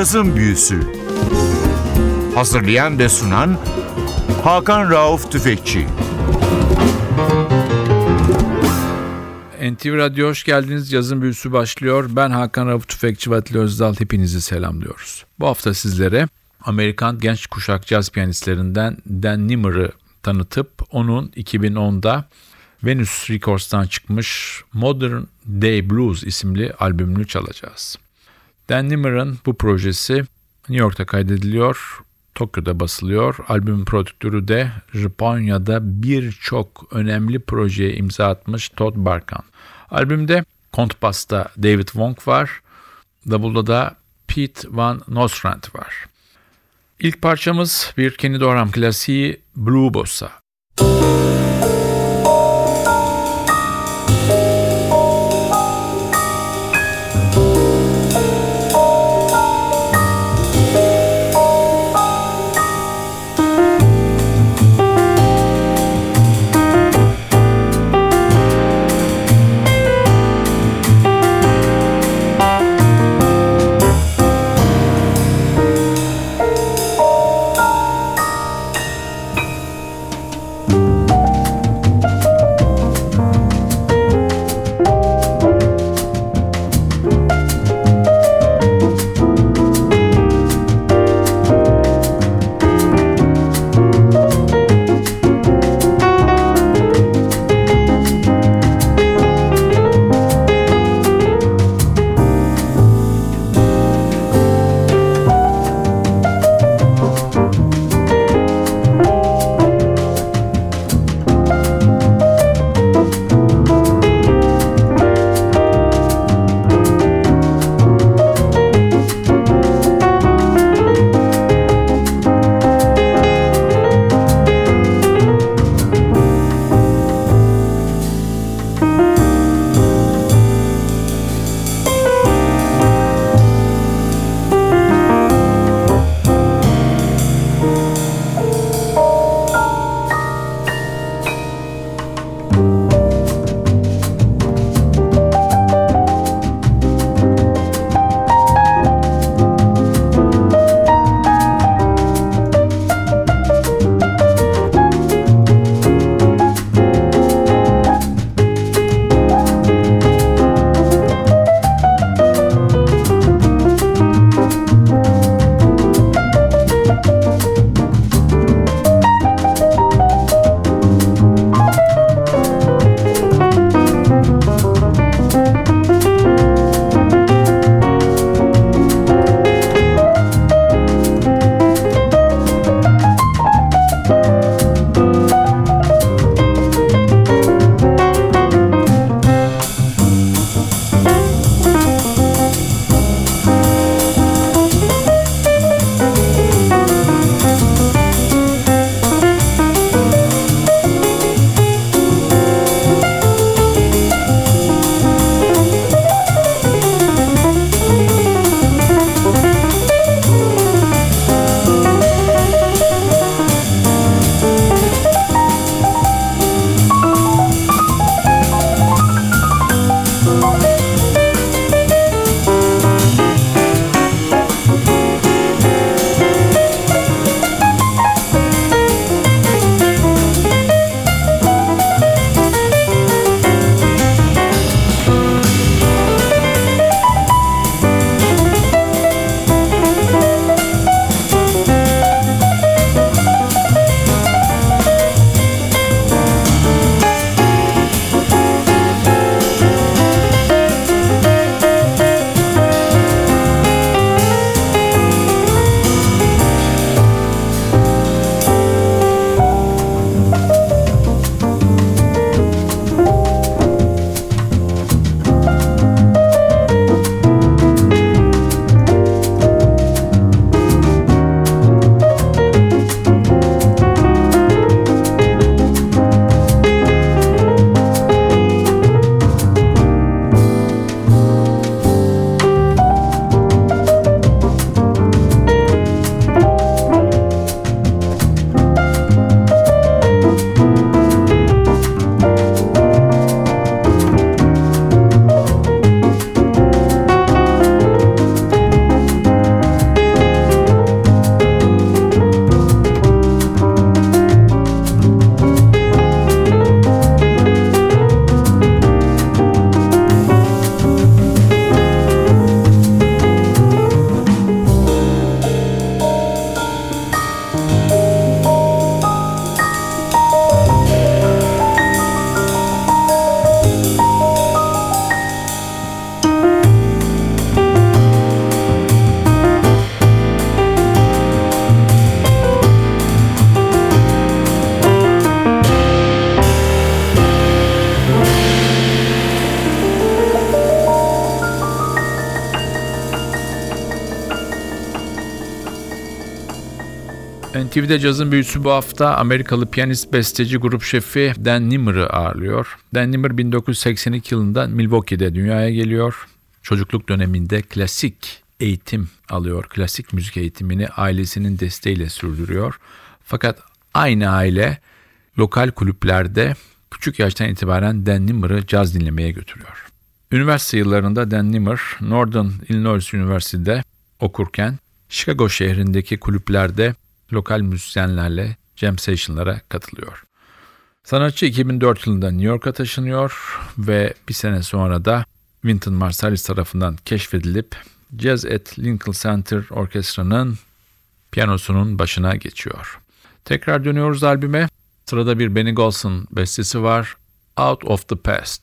Cazın Büyüsü Hazırlayan ve sunan Hakan Rauf Tüfekçi NTV Radyo hoş geldiniz. Yazın büyüsü başlıyor. Ben Hakan Rauf Tüfekçi ve Atli Özdal hepinizi selamlıyoruz. Bu hafta sizlere Amerikan genç kuşak caz piyanistlerinden Dan Nimmer'ı tanıtıp onun 2010'da Venus Records'tan çıkmış Modern Day Blues isimli albümünü çalacağız. Dan Nimmer'ın bu projesi New York'ta kaydediliyor, Tokyo'da basılıyor. Albümün prodüktörü de Japonya'da birçok önemli projeye imza atmış Todd Barkan. Albümde kontbasta David Wong var, davulda da Pete Van Nostrand var. İlk parçamız bir Kenny Dorham klasiği Blue Bossa. NTV'de cazın büyüsü bu hafta Amerikalı piyanist, besteci, grup şefi Dan Nimmer'ı ağırlıyor. Dan Nimmer 1982 yılında Milwaukee'de dünyaya geliyor. Çocukluk döneminde klasik eğitim alıyor. Klasik müzik eğitimini ailesinin desteğiyle sürdürüyor. Fakat aynı aile lokal kulüplerde küçük yaştan itibaren Dan Nimmer'ı caz dinlemeye götürüyor. Üniversite yıllarında Dan Nimmer, Northern Illinois Üniversitesi'de okurken Chicago şehrindeki kulüplerde lokal müzisyenlerle jam session'lara katılıyor. Sanatçı 2004 yılında New York'a taşınıyor ve bir sene sonra da Wynton Marsalis tarafından keşfedilip Jazz at Lincoln Center Orkestra'nın piyanosunun başına geçiyor. Tekrar dönüyoruz albüme. Sırada bir Benny Golson bestesi var. Out of the Past.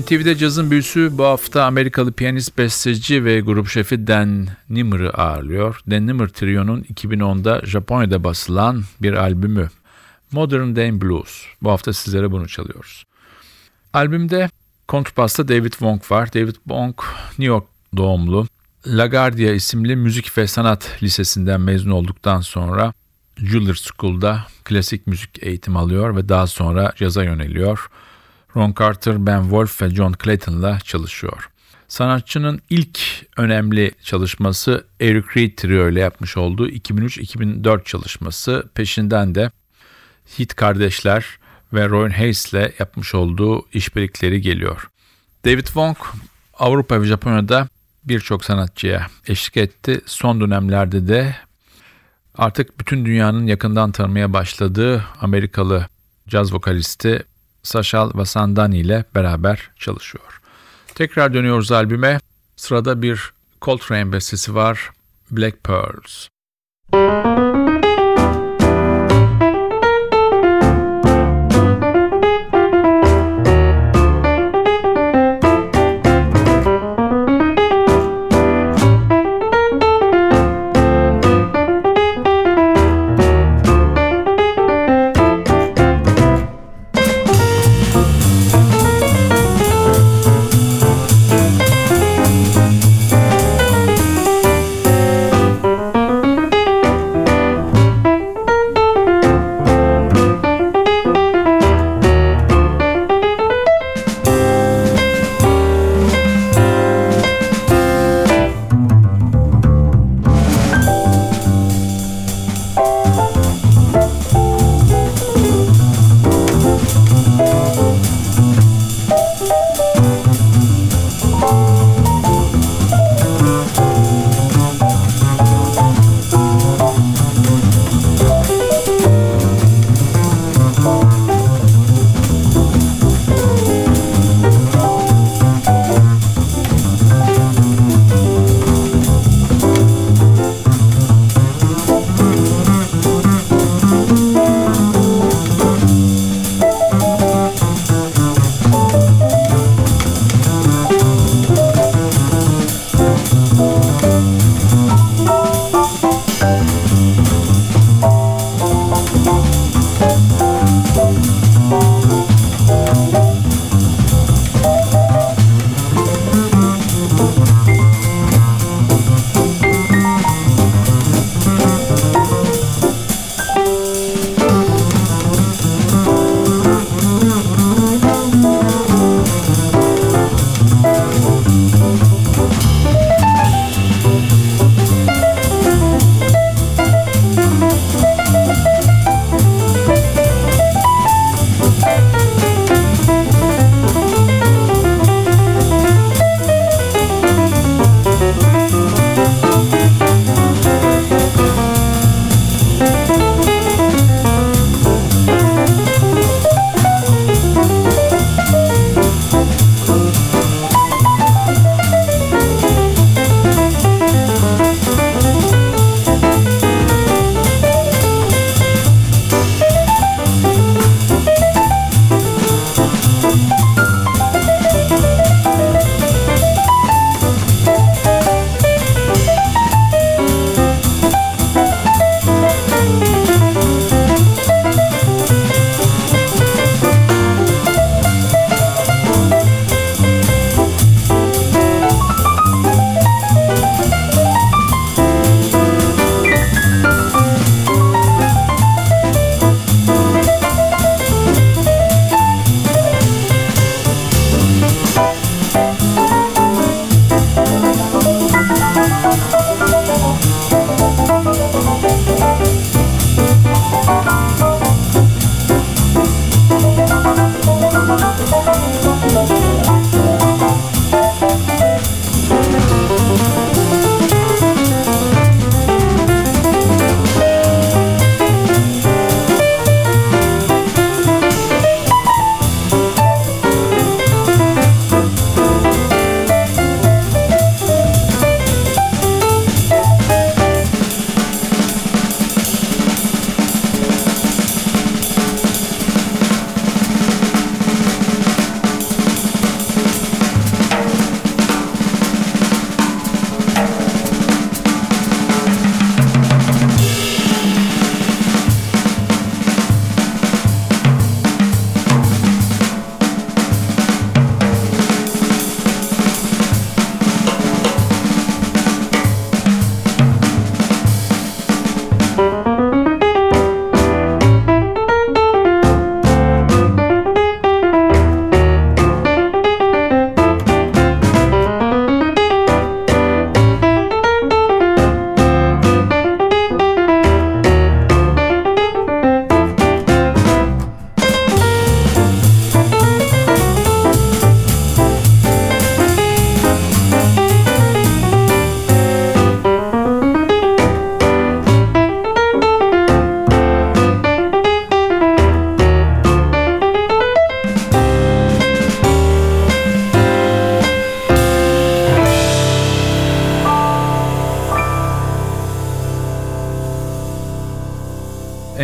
NTV'de cazın büyüsü bu hafta Amerikalı piyanist, besteci ve grup şefi Dan Nimmer'ı ağırlıyor. Dan Nimmer Trio'nun 2010'da Japonya'da basılan bir albümü Modern Day Blues. Bu hafta sizlere bunu çalıyoruz. Albümde kontrbasta David Wong var. David Wong New York doğumlu. LaGuardia isimli müzik ve sanat lisesinden mezun olduktan sonra Juilliard School'da klasik müzik eğitim alıyor ve daha sonra caza yöneliyor. Ron Carter, Ben Wolf ve John Clayton'la çalışıyor. Sanatçının ilk önemli çalışması Eric Reed Trio ile yapmış olduğu 2003-2004 çalışması. Peşinden de Heath kardeşler ve Roy Hayes ile yapmış olduğu işbirlikleri geliyor. David Wong Avrupa ve Japonya'da birçok sanatçıya eşlik etti. Son dönemlerde de artık bütün dünyanın yakından tanımaya başladığı Amerikalı caz vokalisti Sashal Vasandani ile beraber çalışıyor. Tekrar dönüyoruz albüme. Sırada bir Coltrane bestesi var. Black Pearls. Müzik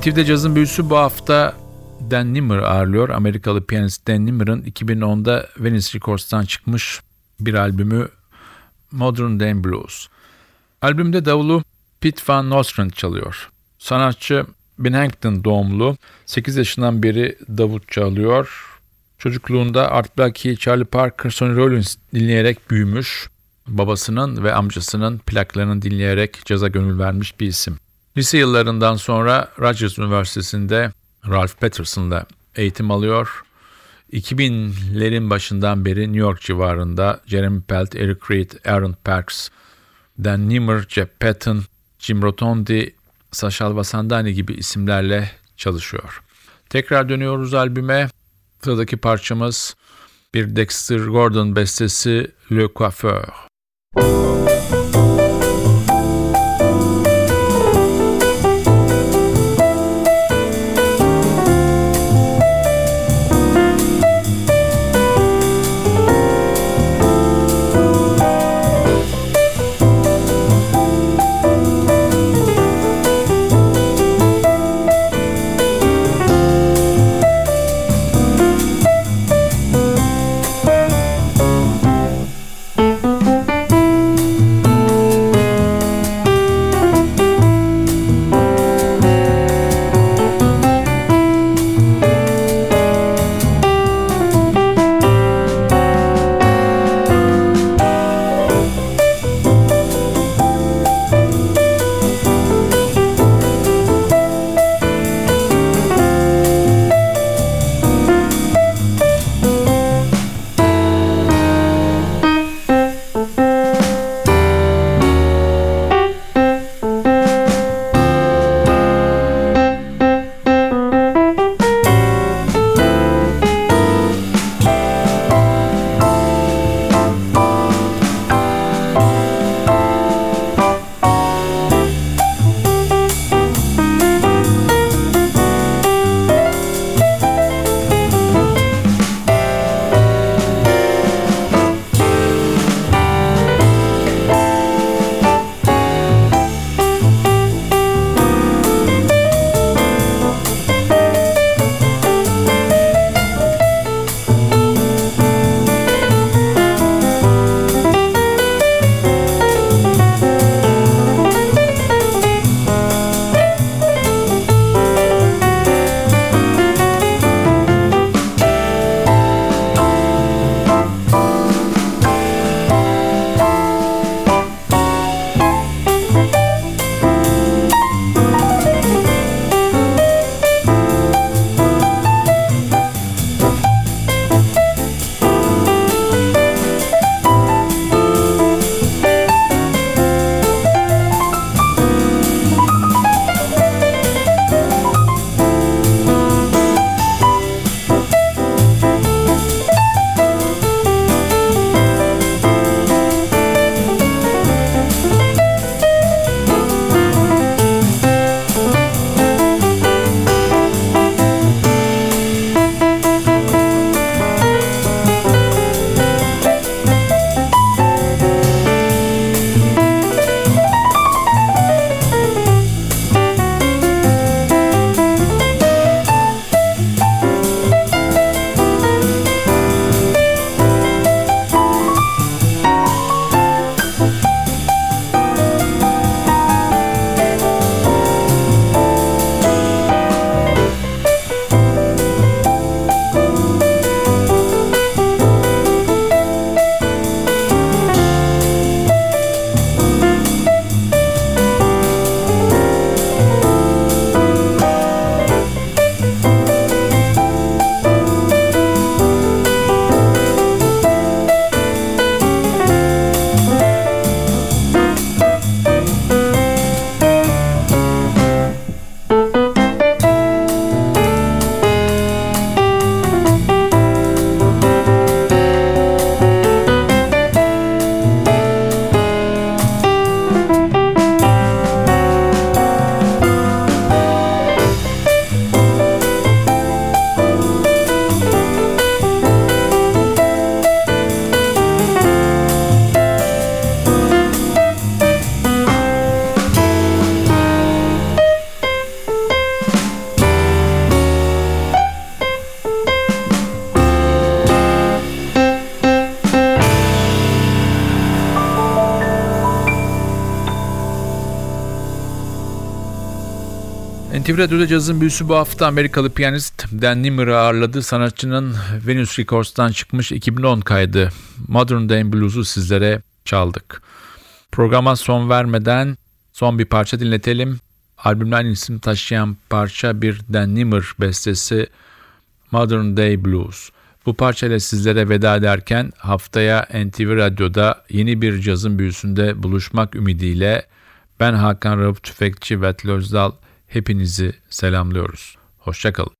NTV'de cazın büyüsü bu hafta Dan Nimmer ağırlıyor. Amerikalı piyanist Dan Nimmer'ın 2010'da Venice Records'tan çıkmış bir albümü Modern Day Blues. Albümde davulu Pete Van Nostrand çalıyor. Sanatçı Binghamton doğumlu. 8 yaşından beri davut çalıyor. Çocukluğunda Art Blakey, Charlie Parker, Sonny Rollins dinleyerek büyümüş. Babasının ve amcasının plaklarını dinleyerek caza gönül vermiş bir isim. Lise yıllarından sonra Rutgers Üniversitesi'nde Ralph Peterson'la eğitim alıyor. 2000'lerin başından beri New York civarında Jeremy Pelt, Eric Reed, Aaron Parks, Dan Nimmer, Jeff Patton, Jim Rotondi, Sachal Vasandani gibi isimlerle çalışıyor. Tekrar dönüyoruz albüme. Sıradaki parçamız bir Dexter Gordon bestesi Le Coiffeur. NTV Radyo'da cazın büyüsü bu hafta Amerikalı piyanist Dan Nimmer'ı ağırladı. Sanatçının Venus Records'tan çıkmış 2010 kaydı Modern Day Blues'u sizlere çaldık. Programa son vermeden son bir parça dinletelim. Albümden isim taşıyan parça bir Dan Nimmer bestesi Modern Day Blues. Bu parçayla sizlere veda ederken haftaya NTV Radyo'da yeni bir cazın büyüsünde buluşmak ümidiyle ben Hakan Rauf Tüfekçi ve Özdal hepinizi selamlıyoruz. Hoşçakalın.